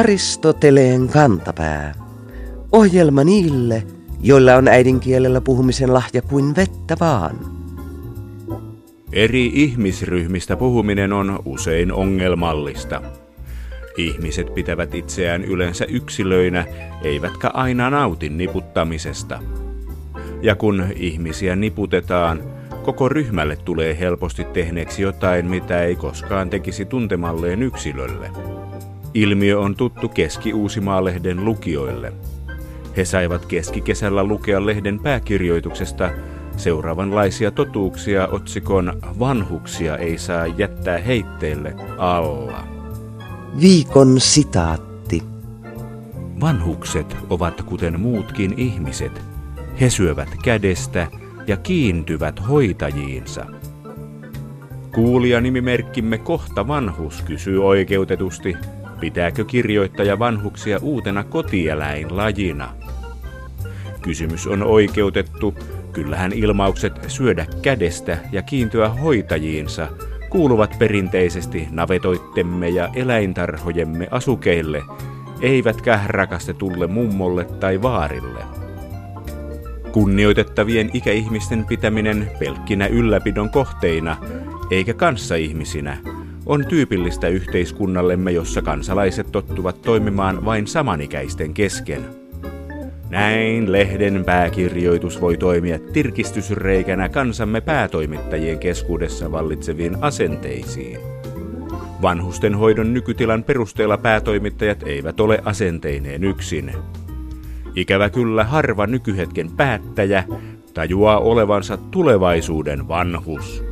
Aristoteleen kantapää. Ohjelma niille, joilla on äidinkielellä puhumisen lahja kuin vettä vaan. Eri ihmisryhmistä puhuminen on usein ongelmallista. Ihmiset pitävät itseään yleensä yksilöinä, eivätkä aina nauti niputtamisesta. Ja kun ihmisiä niputetaan, koko ryhmälle tulee helposti tehneeksi jotain, mitä ei koskaan tekisi tuntemalleen yksilölle. Ilmiö on tuttu Keski-Uusimaa-lehden lukijoille. He saivat keskikesällä lukea lehden pääkirjoituksesta seuraavanlaisia totuuksia otsikon Vanhuksia ei saa jättää heitteelle alla. Viikon sitaatti. Vanhukset ovat kuten muutkin ihmiset. He syövät kädestä ja kiintyvät hoitajiinsa. Kuulijanimimerkkimme Kohta vanhus kysyy oikeutetusti, pitääkö kirjoittaja vanhuksia uutena kotieläinlajina. Kysymys on oikeutettu, kyllähän ilmaukset syödä kädestä ja kiintyä hoitajiinsa kuuluvat perinteisesti navetoittemme ja eläintarhojemme asukeille, eivätkä rakastetulle mummolle tai vaarille. Kunnioitettavien ikäihmisten pitäminen pelkkinä ylläpidon kohteina, eikä kanssaihmisinä, on tyypillistä yhteiskunnallemme, jossa kansalaiset tottuvat toimimaan vain samanikäisten kesken. Näin lehden pääkirjoitus voi toimia tirkistysreikänä kansamme päätoimittajien keskuudessa vallitseviin asenteisiin. Vanhusten hoidon nykytilan perusteella päätoimittajat eivät ole asenteineen yksin. Ikävä kyllä harva nykyhetken päättäjä tajuaa olevansa tulevaisuuden vanhus.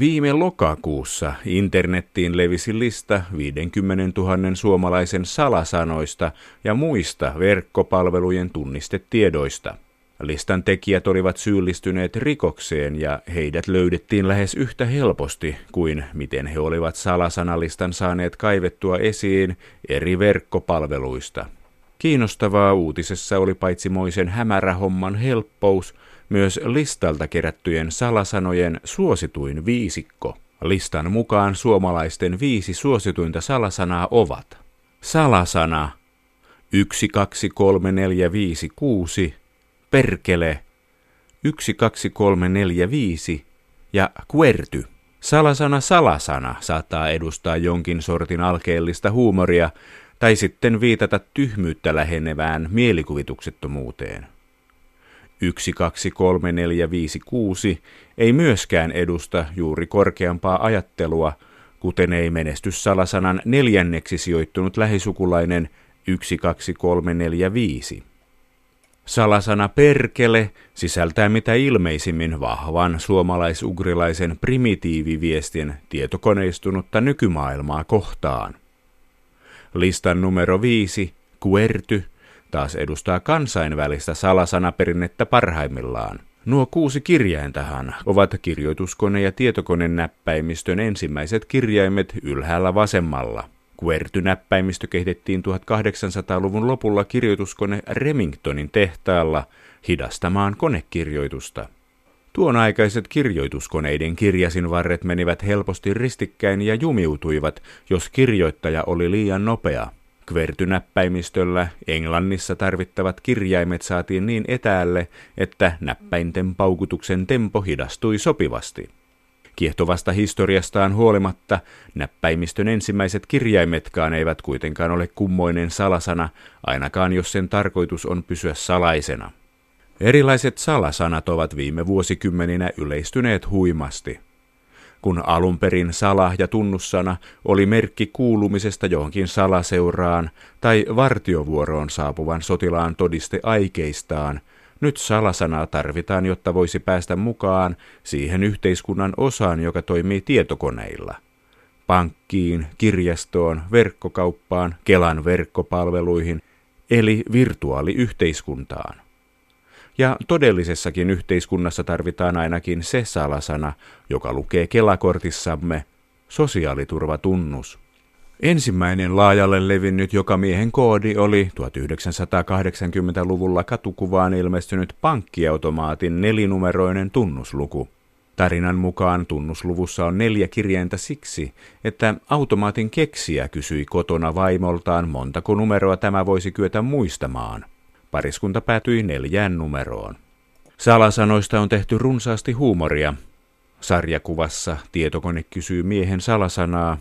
Viime lokakuussa internettiin levisi lista 50 000 suomalaisen salasanoista ja muista verkkopalvelujen tunnistetiedoista. Listan tekijät olivat syyllistyneet rikokseen ja heidät löydettiin lähes yhtä helposti kuin miten he olivat salasanalistan saaneet kaivettua esiin eri verkkopalveluista. Kiinnostavaa uutisessa oli paitsi moisen hämärähomman helppous, myös listalta kerättyjen salasanojen suosituin viisikko. Listan mukaan suomalaisten viisi suosituinta salasanaa ovat salasana 1, 2, 3, 4, 5, 6, perkele 1, 2, 3, 4, 5 ja kuerty. Salasana salasana saattaa edustaa jonkin sortin alkeellista huumoria tai sitten viitata tyhmyyttä lähenevään mielikuvituksettomuuteen. 1, 2, 3, 4, 5, 6 ei myöskään edusta juuri korkeampaa ajattelua, kuten ei menestyssalasanan neljänneksi sijoittunut lähisukulainen 1, 2, 3, 4, 5. Salasana perkele sisältää mitä ilmeisimmin vahvan suomalaisugrilaisen primitiiviviestin tietokoneistunutta nykymaailmaa kohtaan. Listan numero 5, kuerty, taas edustaa kansainvälistä salasanaperinnettä parhaimmillaan. Nuo kuusi kirjaintahan ovat kirjoituskone- ja tietokonenäppäimistön ensimmäiset kirjaimet ylhäällä vasemmalla. Querty-näppäimistö kehitettiin 1800-luvun lopulla kirjoituskone Remingtonin tehtaalla hidastamaan konekirjoitusta. Tuon aikaiset kirjoituskoneiden kirjasinvarret menivät helposti ristikkäin ja jumiutuivat, jos kirjoittaja oli liian nopea. Kvertynäppäimistöllä Englannissa tarvittavat kirjaimet saatiin niin etäälle, että näppäinten paukutuksen tempo hidastui sopivasti. Kiehtovasta historiastaan huolimatta näppäimistön ensimmäiset kirjaimetkaan eivät kuitenkaan ole kummoinen salasana, ainakaan jos sen tarkoitus on pysyä salaisena. Erilaiset salasanat ovat viime vuosikymmeninä yleistyneet huimasti. Kun alun perin sala- ja tunnussana oli merkki kuulumisesta johonkin salaseuraan tai vartiovuoroon saapuvan sotilaan todiste aikeistaan, nyt salasanaa tarvitaan, jotta voisi päästä mukaan siihen yhteiskunnan osaan, joka toimii tietokoneilla. Pankkiin, kirjastoon, verkkokauppaan, Kelan verkkopalveluihin, eli virtuaaliyhteiskuntaan. Ja todellisessakin yhteiskunnassa tarvitaan ainakin se salasana, joka lukee Kelakortissamme, sosiaaliturvatunnus. Ensimmäinen laajalle levinnyt joka miehen koodi oli 1980-luvulla katukuvaan ilmestynyt pankkiautomaatin nelinumeroinen tunnusluku. Tarinan mukaan tunnusluvussa on neljä kirjainta siksi, että automaatin keksiä kysyi kotona vaimoltaan, montako numeroa tämä voisi kyetä muistamaan. Pariskunta päätyi neljään numeroon. Salasanoista on tehty runsaasti huumoria. Sarjakuvassa tietokone kysyy miehen salasanaa,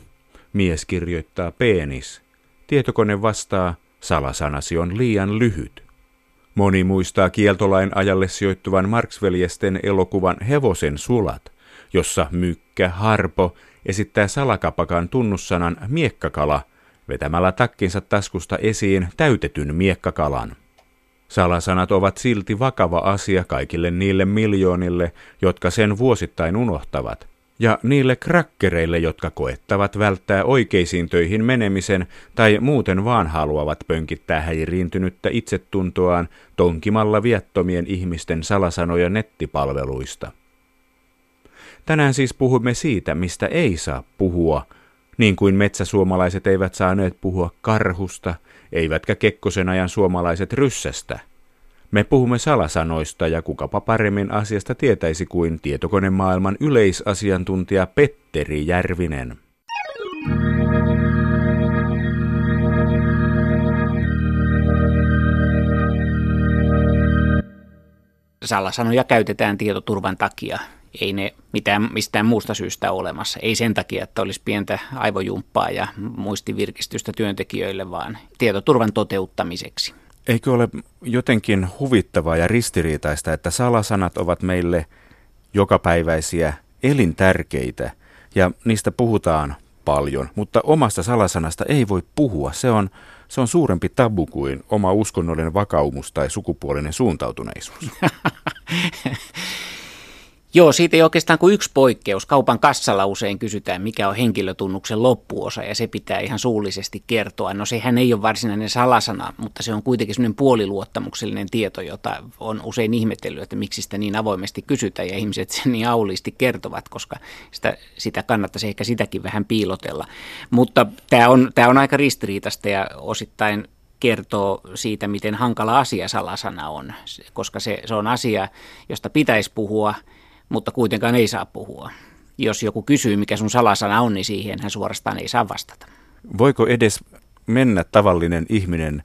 mies kirjoittaa penis. Tietokone vastaa, salasanasi on liian lyhyt. Moni muistaa kieltolain ajalle sijoittuvan Marksveljesten elokuvan Hevosen sulat, jossa mykkä Harpo esittää salakapakan tunnussanan miekkakala vetämällä takkinsa taskusta esiin täytetyn miekkakalan. Salasanat ovat silti vakava asia kaikille niille miljoonille, jotka sen vuosittain unohtavat, ja niille krakkereille, jotka koettavat välttää oikeisiin töihin menemisen tai muuten vaan haluavat pönkittää häiriintynyttä itsetuntoaan tonkimalla viattomien ihmisten salasanoja nettipalveluista. Tänään siis puhumme siitä, mistä ei saa puhua, niin kuin metsäsuomalaiset eivät saaneet puhua karhusta, eivätkä Kekkosen ajan suomalaiset ryssästä – me puhumme salasanoista ja kukapa paremmin asiasta tietäisi kuin tietokonemaailman yleisasiantuntija Petteri Järvinen. Salasanoja käytetään tietoturvan takia. Ei ne mitään, mistään muusta syystä ole olemassa. Ei sen takia, että olisi pientä aivojumppaa ja muistivirkistystä työntekijöille, vaan tietoturvan toteuttamiseksi. Eikö ole jotenkin huvittavaa ja ristiriitaista, että salasanat ovat meille jokapäiväisiä, elintärkeitä ja niistä puhutaan paljon, mutta omasta salasanasta ei voi puhua. Se on, se on suurempi tabu kuin oma uskonnollinen vakaumus tai sukupuolinen suuntautuneisuus. Joo, siitä ei oikeastaan kuin yksi poikkeus. Kaupan kassalla usein kysytään, mikä on henkilötunnuksen loppuosa, ja se pitää ihan suullisesti kertoa. No sehän ei ole varsinainen salasana, mutta se on kuitenkin sellainen puoliluottamuksellinen tieto, jota on usein ihmetellyt, että miksi sitä niin avoimesti kysytään, ja ihmiset sen niin auliisti kertovat, koska sitä, sitä kannattaisi ehkä sitäkin vähän piilotella. Mutta tämä on, tämä on aika ristiriitasta ja osittain kertoo siitä, miten hankala asia salasana on, koska se, se on asia, josta pitäisi puhua – mutta kuitenkaan ei saa puhua. Jos joku kysyy, mikä sun salasana on, niin siihen hän suorastaan ei saa vastata. Voiko edes mennä tavallinen ihminen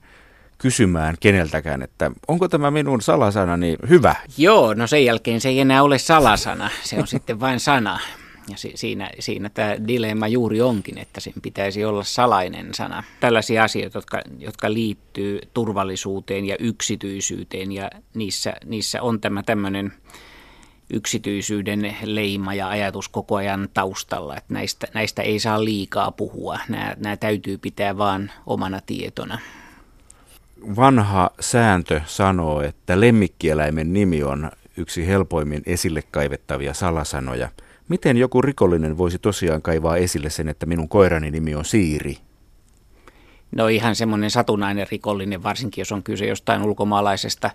kysymään keneltäkään, että onko tämä minun salasanani hyvä? Joo, no sen jälkeen se ei enää ole salasana, se on sitten vain sana. Ja si- siinä, siinä tämä dilemma juuri onkin, että sen pitäisi olla salainen sana. Tällaisia asioita, jotka, jotka liittyy turvallisuuteen ja yksityisyyteen ja niissä, niissä on tämä tämmöinen yksityisyyden leima ja ajatus koko ajan taustalla, että näistä, näistä ei saa liikaa puhua. Nämä, nämä täytyy pitää vaan omana tietona. Vanha sääntö sanoo, että lemmikkieläimen nimi on yksi helpoimmin esille kaivettavia salasanoja. Miten joku rikollinen voisi tosiaan kaivaa esille sen, että minun koirani nimi on Siiri? No ihan semmoinen satunnainen rikollinen, varsinkin jos on kyse jostain ulkomaalaisesta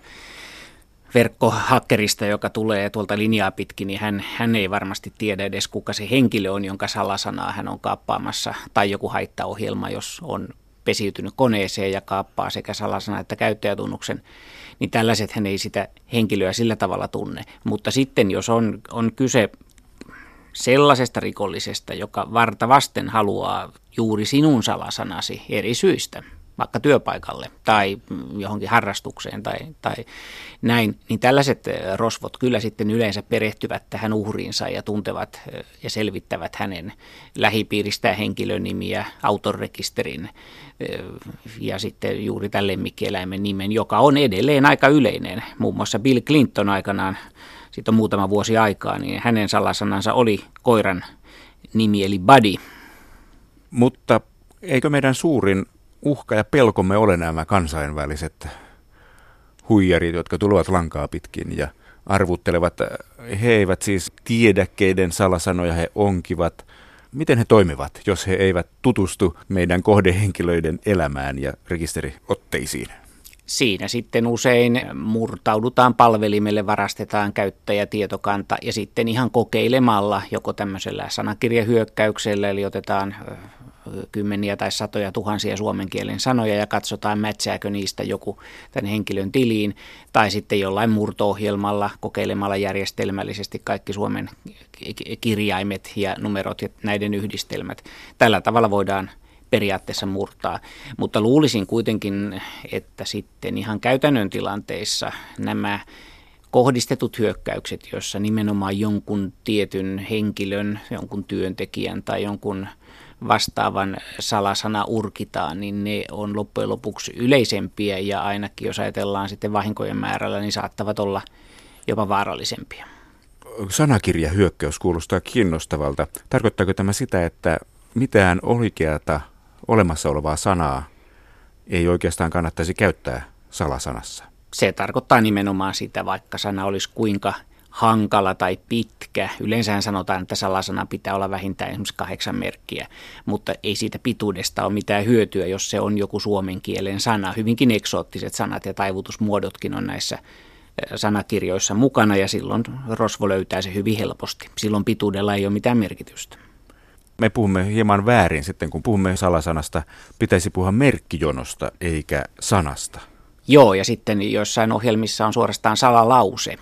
verkkohakkerista, joka tulee tuolta linjaa pitkin, niin hän, hän ei varmasti tiedä edes kuka se henkilö on, jonka salasanaa hän on kaappaamassa, tai joku haittaohjelma, jos on pesiytynyt koneeseen ja kaappaa sekä salasana että käyttäjätunnuksen, niin tällaiset hän ei sitä henkilöä sillä tavalla tunne. Mutta sitten jos on, on kyse sellaisesta rikollisesta, joka varta vasten haluaa juuri sinun salasanasi eri syistä, vaikka työpaikalle tai johonkin harrastukseen tai, tai näin, niin tällaiset rosvot kyllä sitten yleensä perehtyvät tähän uhriinsa ja tuntevat ja selvittävät hänen lähipiiristään henkilönimiä, autorekisterin ja sitten juuri tämän lemmikkieläimen nimen, joka on edelleen aika yleinen. Muun muassa Bill Clinton aikanaan, sitten on muutama vuosi aikaa, niin hänen salasanansa oli koiran nimi eli Buddy. Mutta eikö meidän suurin uhka ja pelkomme ole nämä kansainväliset huijarit, jotka tulevat lankaa pitkin ja arvuttelevat. He eivät siis tiedä, keiden salasanoja he onkivat. Miten he toimivat, jos he eivät tutustu meidän kohdehenkilöiden elämään ja rekisteriotteisiin? Siinä sitten usein murtaudutaan palvelimelle, varastetaan käyttäjätietokanta ja sitten ihan kokeilemalla joko tämmöisellä sanakirjahyökkäyksellä, eli otetaan kymmeniä tai satoja tuhansia suomen kielen sanoja ja katsotaan, mätsääkö niistä joku tämän henkilön tiliin, tai sitten jollain murto-ohjelmalla kokeilemalla järjestelmällisesti kaikki suomen kirjaimet ja numerot ja näiden yhdistelmät. Tällä tavalla voidaan periaatteessa murtaa. Mutta luulisin kuitenkin, että sitten ihan käytännön tilanteissa nämä kohdistetut hyökkäykset, joissa nimenomaan jonkun tietyn henkilön, jonkun työntekijän tai jonkun vastaavan salasana urkitaan, niin ne on loppujen lopuksi yleisempiä ja ainakin jos ajatellaan sitten vahinkojen määrällä, niin saattavat olla jopa vaarallisempia. Sanakirjahyökkäys kuulostaa kiinnostavalta. Tarkoittaako tämä sitä, että mitään oikeata olemassa olevaa sanaa ei oikeastaan kannattaisi käyttää salasanassa? Se tarkoittaa nimenomaan sitä, vaikka sana olisi kuinka hankala tai pitkä. Yleensä sanotaan, että salasana pitää olla vähintään esimerkiksi kahdeksan merkkiä, mutta ei siitä pituudesta ole mitään hyötyä, jos se on joku suomen kielen sana. Hyvinkin eksoottiset sanat ja taivutusmuodotkin on näissä sanakirjoissa mukana ja silloin rosvo löytää se hyvin helposti. Silloin pituudella ei ole mitään merkitystä. Me puhumme hieman väärin sitten, kun puhumme salasanasta. Pitäisi puhua merkkijonosta eikä sanasta. Joo, ja sitten joissain ohjelmissa on suorastaan salalause.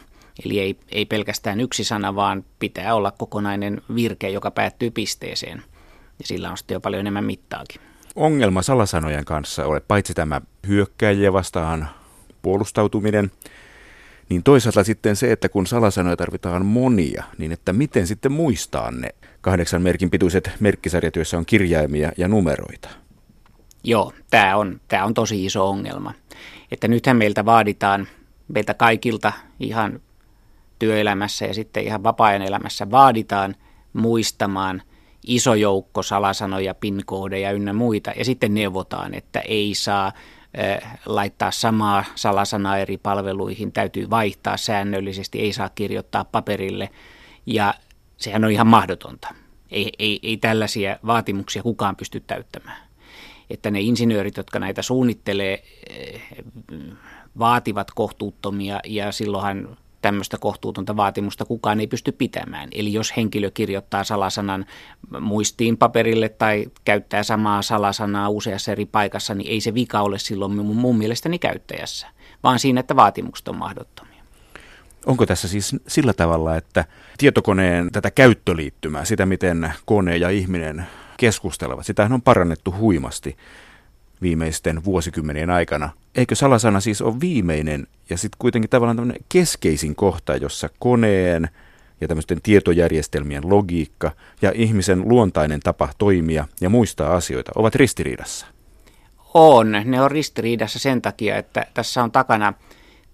Eli ei, ei pelkästään yksi sana, vaan pitää olla kokonainen virke, joka päättyy pisteeseen. Ja sillä on sitten jo paljon enemmän mittaakin. Ongelma salasanojen kanssa ole paitsi tämä hyökkäjiä vastaan puolustautuminen, niin toisaalta sitten se, että kun salasanoja tarvitaan monia, niin että miten sitten muistaa ne kahdeksan merkin pituiset merkkisarjat, joissa on kirjaimia ja numeroita? Joo, tämä on, tämä on tosi iso ongelma. Että nythän meiltä vaaditaan, meiltä kaikilta ihan työelämässä ja sitten ihan vapaa-ajan elämässä vaaditaan muistamaan iso joukko salasanoja, pinkoodeja ynnä muita. Ja sitten neuvotaan, että ei saa laittaa samaa salasanaa eri palveluihin, täytyy vaihtaa säännöllisesti, ei saa kirjoittaa paperille ja sehän on ihan mahdotonta. Ei, ei, ei tällaisia vaatimuksia kukaan pysty täyttämään. Että ne insinöörit, jotka näitä suunnittelee, vaativat kohtuuttomia ja silloinhan tämmöistä kohtuutonta vaatimusta kukaan ei pysty pitämään. Eli jos henkilö kirjoittaa salasanan muistiin paperille tai käyttää samaa salasanaa useassa eri paikassa, niin ei se vika ole silloin mun mielestäni käyttäjässä, vaan siinä, että vaatimukset on mahdottomia. Onko tässä siis sillä tavalla, että tietokoneen tätä käyttöliittymää, sitä miten kone ja ihminen keskustelevat, sitä on parannettu huimasti viimeisten vuosikymmenien aikana. Eikö salasana siis ole viimeinen ja sitten kuitenkin tavallaan tämmöinen keskeisin kohta, jossa koneen ja tämmöisten tietojärjestelmien logiikka ja ihmisen luontainen tapa toimia ja muistaa asioita ovat ristiriidassa? On. Ne on ristiriidassa sen takia, että tässä on takana –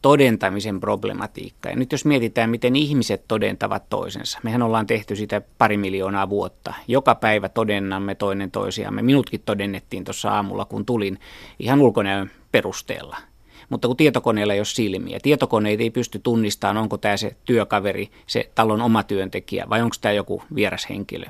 todentamisen problematiikka. Ja nyt jos mietitään, miten ihmiset todentavat toisensa. Mehän ollaan tehty sitä pari miljoonaa vuotta. Joka päivä todennamme toinen toisiamme. Minutkin todennettiin tuossa aamulla, kun tulin ihan ulkonäön perusteella. Mutta kun tietokoneella ei ole silmiä, tietokoneet ei pysty tunnistamaan, onko tämä se työkaveri, se talon oma työntekijä vai onko tämä joku vieras henkilö.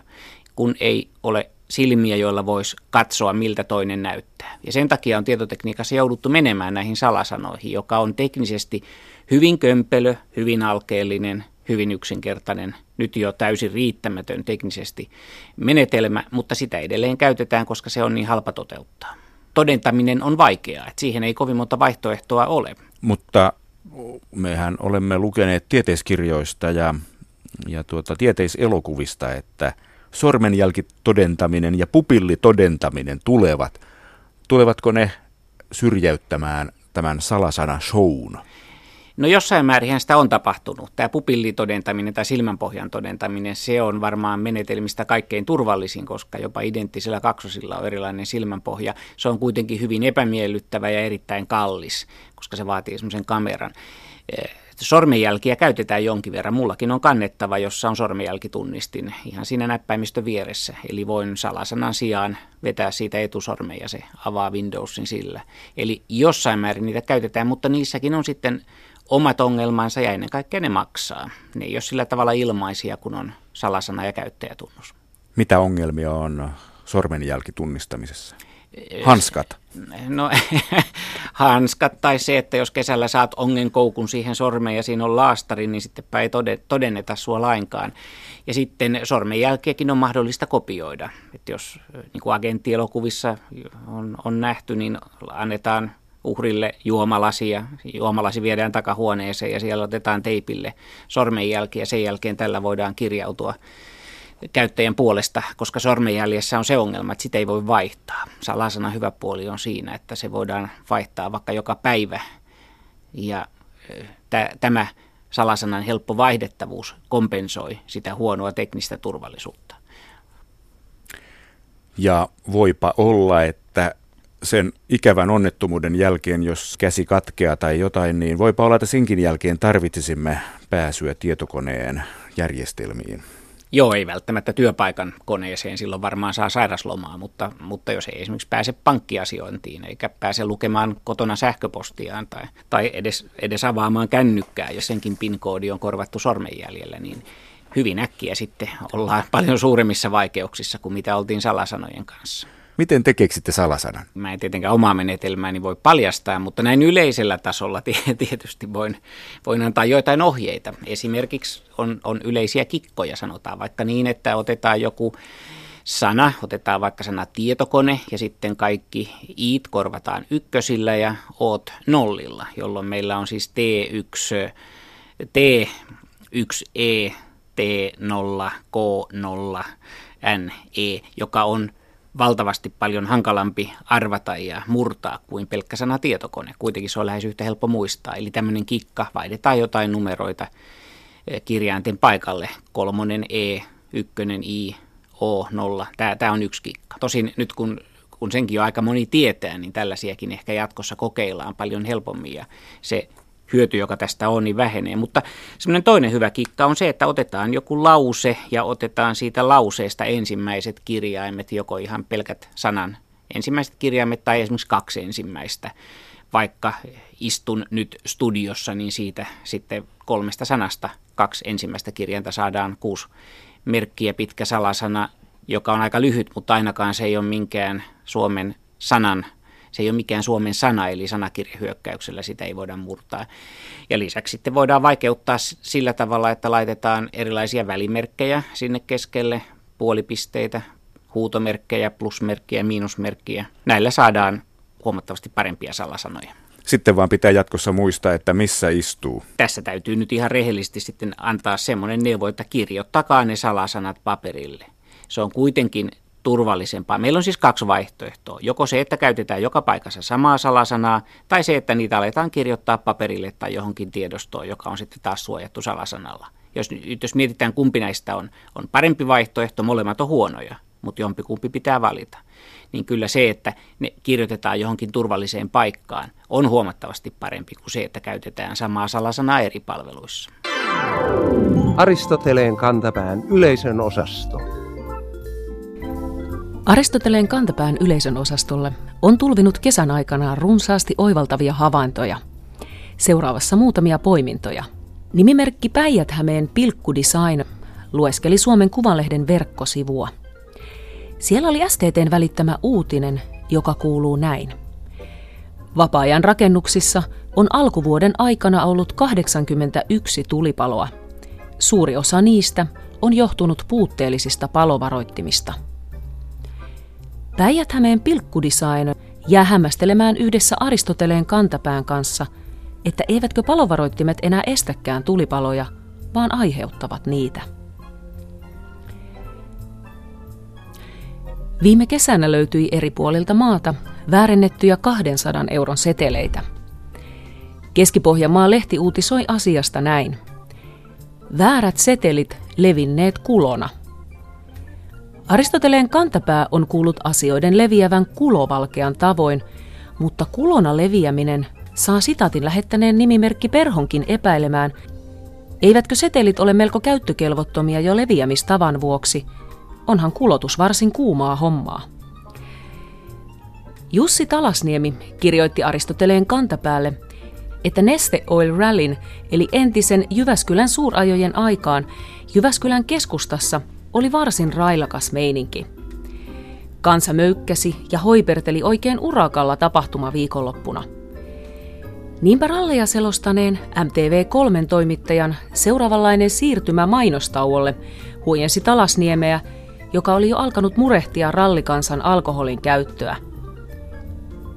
Kun ei ole silmiä, joilla voisi katsoa, miltä toinen näyttää. Ja sen takia on tietotekniikassa jouduttu menemään näihin salasanoihin, joka on teknisesti hyvin kömpelö, hyvin alkeellinen, hyvin yksinkertainen, nyt jo täysin riittämätön teknisesti menetelmä, mutta sitä edelleen käytetään, koska se on niin halpa toteuttaa. Todentaminen on vaikeaa, että siihen ei kovin monta vaihtoehtoa ole. Mutta mehän olemme lukeneet tieteiskirjoista ja, ja tuota, tieteiselokuvista, että – sormenjälkitodentaminen ja pupillitodentaminen tulevat, tulevatko ne syrjäyttämään tämän salasana shown? No jossain määrin sitä on tapahtunut. Tämä pupillitodentaminen tai silmänpohjan todentaminen, se on varmaan menetelmistä kaikkein turvallisin, koska jopa identtisellä kaksosilla on erilainen silmänpohja. Se on kuitenkin hyvin epämiellyttävä ja erittäin kallis, koska se vaatii semmoisen kameran. Sormenjälkiä käytetään jonkin verran. Mullakin on kannettava, jossa on sormenjälkitunnistin ihan siinä näppäimistön vieressä. Eli voin salasanan sijaan vetää siitä etusormen ja se avaa Windowsin sillä. Eli jossain määrin niitä käytetään, mutta niissäkin on sitten omat ongelmansa ja ennen kaikkea ne maksaa. Ne ei ole sillä tavalla ilmaisia, kun on salasana ja käyttäjätunnus. Mitä ongelmia on sormenjälkitunnistamisessa? Hanskat? No hanskat tai se, että jos kesällä saat ongen koukun siihen sormeen ja siinä on laastari, niin sitten ei todenneta sua lainkaan. Ja sitten sormenjälkeäkin on mahdollista kopioida. Että jos niin kuin agenttielokuvissa on, on nähty, niin annetaan uhrille juomalasi ja juomalasi viedään takahuoneeseen ja siellä otetaan teipille sormenjälki ja sen jälkeen tällä voidaan kirjautua käyttäjän puolesta, koska sormenjäljessä on se ongelma, että sitä ei voi vaihtaa. Salasana hyvä puoli on siinä, että se voidaan vaihtaa vaikka joka päivä. Ja t- tämä salasanan helppo vaihdettavuus kompensoi sitä huonoa teknistä turvallisuutta. Ja voipa olla, että sen ikävän onnettomuuden jälkeen, jos käsi katkeaa tai jotain, niin voipa olla, että senkin jälkeen tarvitsisimme pääsyä tietokoneen järjestelmiin. Joo, ei välttämättä työpaikan koneeseen, silloin varmaan saa sairaslomaa, mutta, mutta jos ei esimerkiksi pääse pankkiasiointiin eikä pääse lukemaan kotona sähköpostiaan tai, tai edes, edes avaamaan kännykkää, jos senkin PIN-koodi on korvattu sormenjäljellä, niin hyvin äkkiä sitten ollaan paljon suuremmissa vaikeuksissa kuin mitä oltiin salasanojen kanssa. Miten te keksitte salasanan? Mä en tietenkään omaa menetelmääni voi paljastaa, mutta näin yleisellä tasolla tietysti voin, voin antaa joitain ohjeita. Esimerkiksi on, on yleisiä kikkoja, sanotaan vaikka niin, että otetaan joku sana, otetaan vaikka sana tietokone ja sitten kaikki iit korvataan ykkösillä ja oot nollilla, jolloin meillä on siis T1, T1E, T0, K0, NE, joka on valtavasti paljon hankalampi arvata ja murtaa kuin pelkkä sana tietokone. Kuitenkin se on lähes yhtä helppo muistaa. Eli tämmöinen kikka, vaihdetaan jotain numeroita eh, kirjainten paikalle. Kolmonen E, ykkönen I, O, nolla. Tämä, on yksi kikka. Tosin nyt kun, kun senkin jo aika moni tietää, niin tällaisiakin ehkä jatkossa kokeillaan paljon helpommin ja se hyöty, joka tästä on, niin vähenee. Mutta semmoinen toinen hyvä kikka on se, että otetaan joku lause ja otetaan siitä lauseesta ensimmäiset kirjaimet, joko ihan pelkät sanan ensimmäiset kirjaimet tai esimerkiksi kaksi ensimmäistä. Vaikka istun nyt studiossa, niin siitä sitten kolmesta sanasta kaksi ensimmäistä kirjainta saadaan kuusi merkkiä pitkä salasana, joka on aika lyhyt, mutta ainakaan se ei ole minkään Suomen sanan se ei ole mikään suomen sana, eli sanakirjahyökkäyksellä sitä ei voida murtaa. Ja lisäksi sitten voidaan vaikeuttaa sillä tavalla, että laitetaan erilaisia välimerkkejä sinne keskelle, puolipisteitä, huutomerkkejä, plusmerkkejä, miinusmerkkejä. Näillä saadaan huomattavasti parempia salasanoja. Sitten vaan pitää jatkossa muistaa, että missä istuu. Tässä täytyy nyt ihan rehellisesti sitten antaa semmoinen neuvo, että kirjoittakaa ne salasanat paperille. Se on kuitenkin turvallisempaa. Meillä on siis kaksi vaihtoehtoa. Joko se, että käytetään joka paikassa samaa salasanaa, tai se, että niitä aletaan kirjoittaa paperille tai johonkin tiedostoon, joka on sitten taas suojattu salasanalla. Jos, jos mietitään, kumpi näistä on, on parempi vaihtoehto, molemmat on huonoja, mutta jompikumpi pitää valita. Niin kyllä se, että ne kirjoitetaan johonkin turvalliseen paikkaan, on huomattavasti parempi kuin se, että käytetään samaa salasanaa eri palveluissa. Aristoteleen kantapään yleisön osasto. Aristoteleen kantapään yleisön osastolle on tulvinut kesän aikana runsaasti oivaltavia havaintoja. Seuraavassa muutamia poimintoja. Nimimerkki Päijät-Hämeen Pilkkudesign lueskeli Suomen Kuvalehden verkkosivua. Siellä oli STTn välittämä uutinen, joka kuuluu näin. Vapaa-ajan rakennuksissa on alkuvuoden aikana ollut 81 tulipaloa. Suuri osa niistä on johtunut puutteellisista palovaroittimista – Päijät-Hämeen pilkkudesign jää hämmästelemään yhdessä Aristoteleen kantapään kanssa, että eivätkö palovaroittimet enää estäkään tulipaloja, vaan aiheuttavat niitä. Viime kesänä löytyi eri puolilta maata väärennettyjä 200 euron seteleitä. Keski-Pohjanmaan lehti uutisoi asiasta näin. Väärät setelit levinneet kulona – Aristoteleen kantapää on kuullut asioiden leviävän kulovalkean tavoin, mutta kulona leviäminen saa sitaatin lähettäneen nimimerkki Perhonkin epäilemään, eivätkö setelit ole melko käyttökelvottomia jo leviämistavan vuoksi, onhan kulotus varsin kuumaa hommaa. Jussi Talasniemi kirjoitti Aristoteleen kantapäälle, että Neste Oil Rallyn eli entisen Jyväskylän suurajojen aikaan Jyväskylän keskustassa – oli varsin railakas meininki. Kansa möykkäsi ja hoiperteli oikein urakalla tapahtuma viikonloppuna. Niinpä ralleja selostaneen MTV3 toimittajan seuraavanlainen siirtymä mainostauolle huojensi Talasniemeä, joka oli jo alkanut murehtia rallikansan alkoholin käyttöä.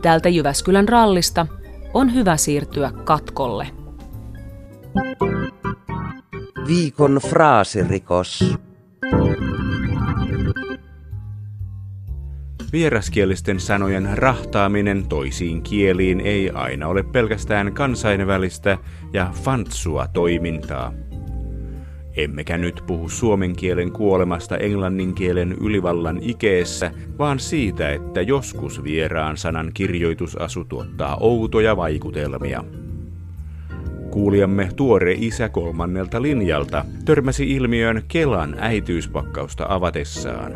Täältä Jyväskylän rallista on hyvä siirtyä katkolle. Viikon fraasirikos. Vieraskielisten sanojen rahtaaminen toisiin kieliin ei aina ole pelkästään kansainvälistä ja fantsua toimintaa. Emmekä nyt puhu suomen kielen kuolemasta englannin kielen ylivallan ikeessä, vaan siitä, että joskus vieraan sanan kirjoitusasu tuottaa outoja vaikutelmia. Kuulijamme tuore isä kolmannelta linjalta törmäsi ilmiön Kelan äitiyspakkausta avatessaan.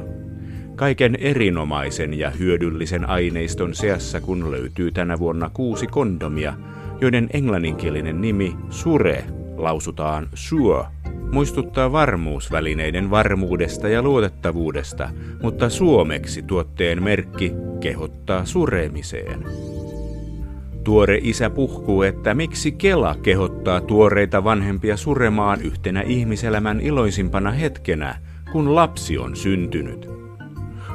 Kaiken erinomaisen ja hyödyllisen aineiston seassa kun löytyy tänä vuonna kuusi kondomia, joiden englanninkielinen nimi sure lausutaan sure, muistuttaa varmuusvälineiden varmuudesta ja luotettavuudesta, mutta suomeksi tuotteen merkki kehottaa suremiseen. Tuore isä puhkuu, että miksi Kela kehottaa tuoreita vanhempia suremaan yhtenä ihmiselämän iloisimpana hetkenä, kun lapsi on syntynyt.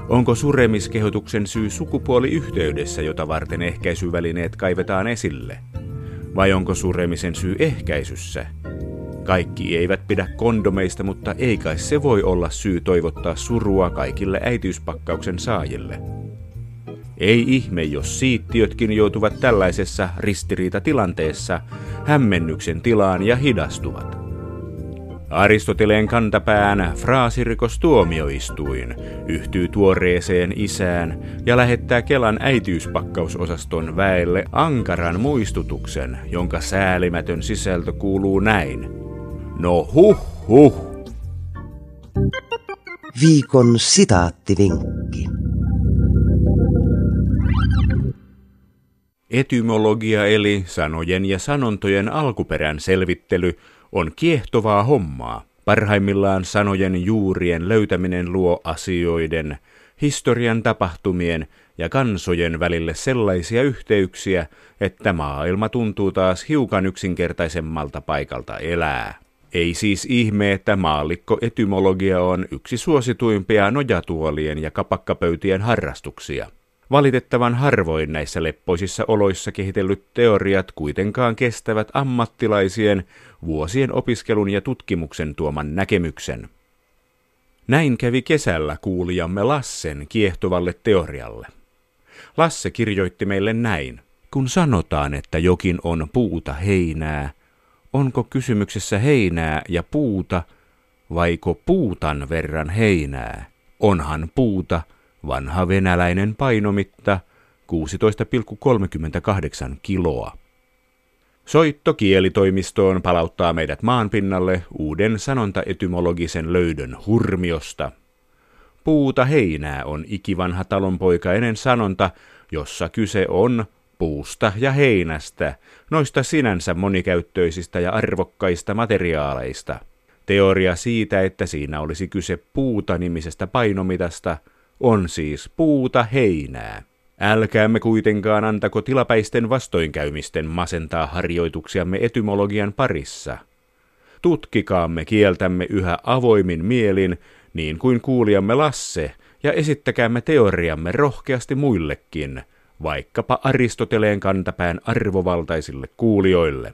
Onko suremiskehotuksen syy sukupuoliyhteydessä, jota varten ehkäisyvälineet kaivetaan esille? Vai onko suremisen syy ehkäisyssä? Kaikki eivät pidä kondomeista, mutta ei kai se voi olla syy toivottaa surua kaikille äitiyspakkauksen saajille. Ei ihme, jos siittiötkin joutuvat tällaisessa ristiriitatilanteessa hämmennyksen tilaan ja hidastuvat. Aristoteleen kantapään fraasirikostuomioistuin yhtyy tuoreeseen isään ja lähettää Kelan äitiyspakkausosaston väelle ankaran muistutuksen, jonka säälimätön sisältö kuuluu näin. No huh huh. Viikon sitaattivinkki. Etymologia eli sanojen ja sanontojen alkuperän selvittely on kiehtovaa hommaa. Parhaimmillaan sanojen juurien löytäminen luo asioiden, historian tapahtumien ja kansojen välille sellaisia yhteyksiä, että maailma tuntuu taas hiukan yksinkertaisemmalta paikalta elää. Ei siis ihme, että maallikko etymologia on yksi suosituimpia nojatuolien ja kapakkapöytien harrastuksia. Valitettavan harvoin näissä leppoisissa oloissa kehitellyt teoriat kuitenkaan kestävät ammattilaisien vuosien opiskelun ja tutkimuksen tuoman näkemyksen. Näin kävi kesällä kuulijamme Lassen kiehtovalle teorialle. Lasse kirjoitti meille näin. Kun sanotaan, että jokin on puuta heinää, onko kysymyksessä heinää ja puuta, vaiko puutan verran heinää? Onhan puuta vanha venäläinen painomitta 16,38 kiloa. Soitto kielitoimistoon palauttaa meidät maanpinnalle uuden sanontaetymologisen löydön hurmiosta. Puuta heinää on ikivanha talonpoikainen sanonta, jossa kyse on puusta ja heinästä, noista sinänsä monikäyttöisistä ja arvokkaista materiaaleista. Teoria siitä, että siinä olisi kyse puuta-nimisestä painomitasta, on siis puuta heinää. Älkäämme kuitenkaan antako tilapäisten vastoinkäymisten masentaa harjoituksiamme etymologian parissa. Tutkikaamme kieltämme yhä avoimin mielin, niin kuin kuulijamme Lasse, ja esittäkäämme teoriamme rohkeasti muillekin, vaikkapa Aristoteleen kantapään arvovaltaisille kuulijoille.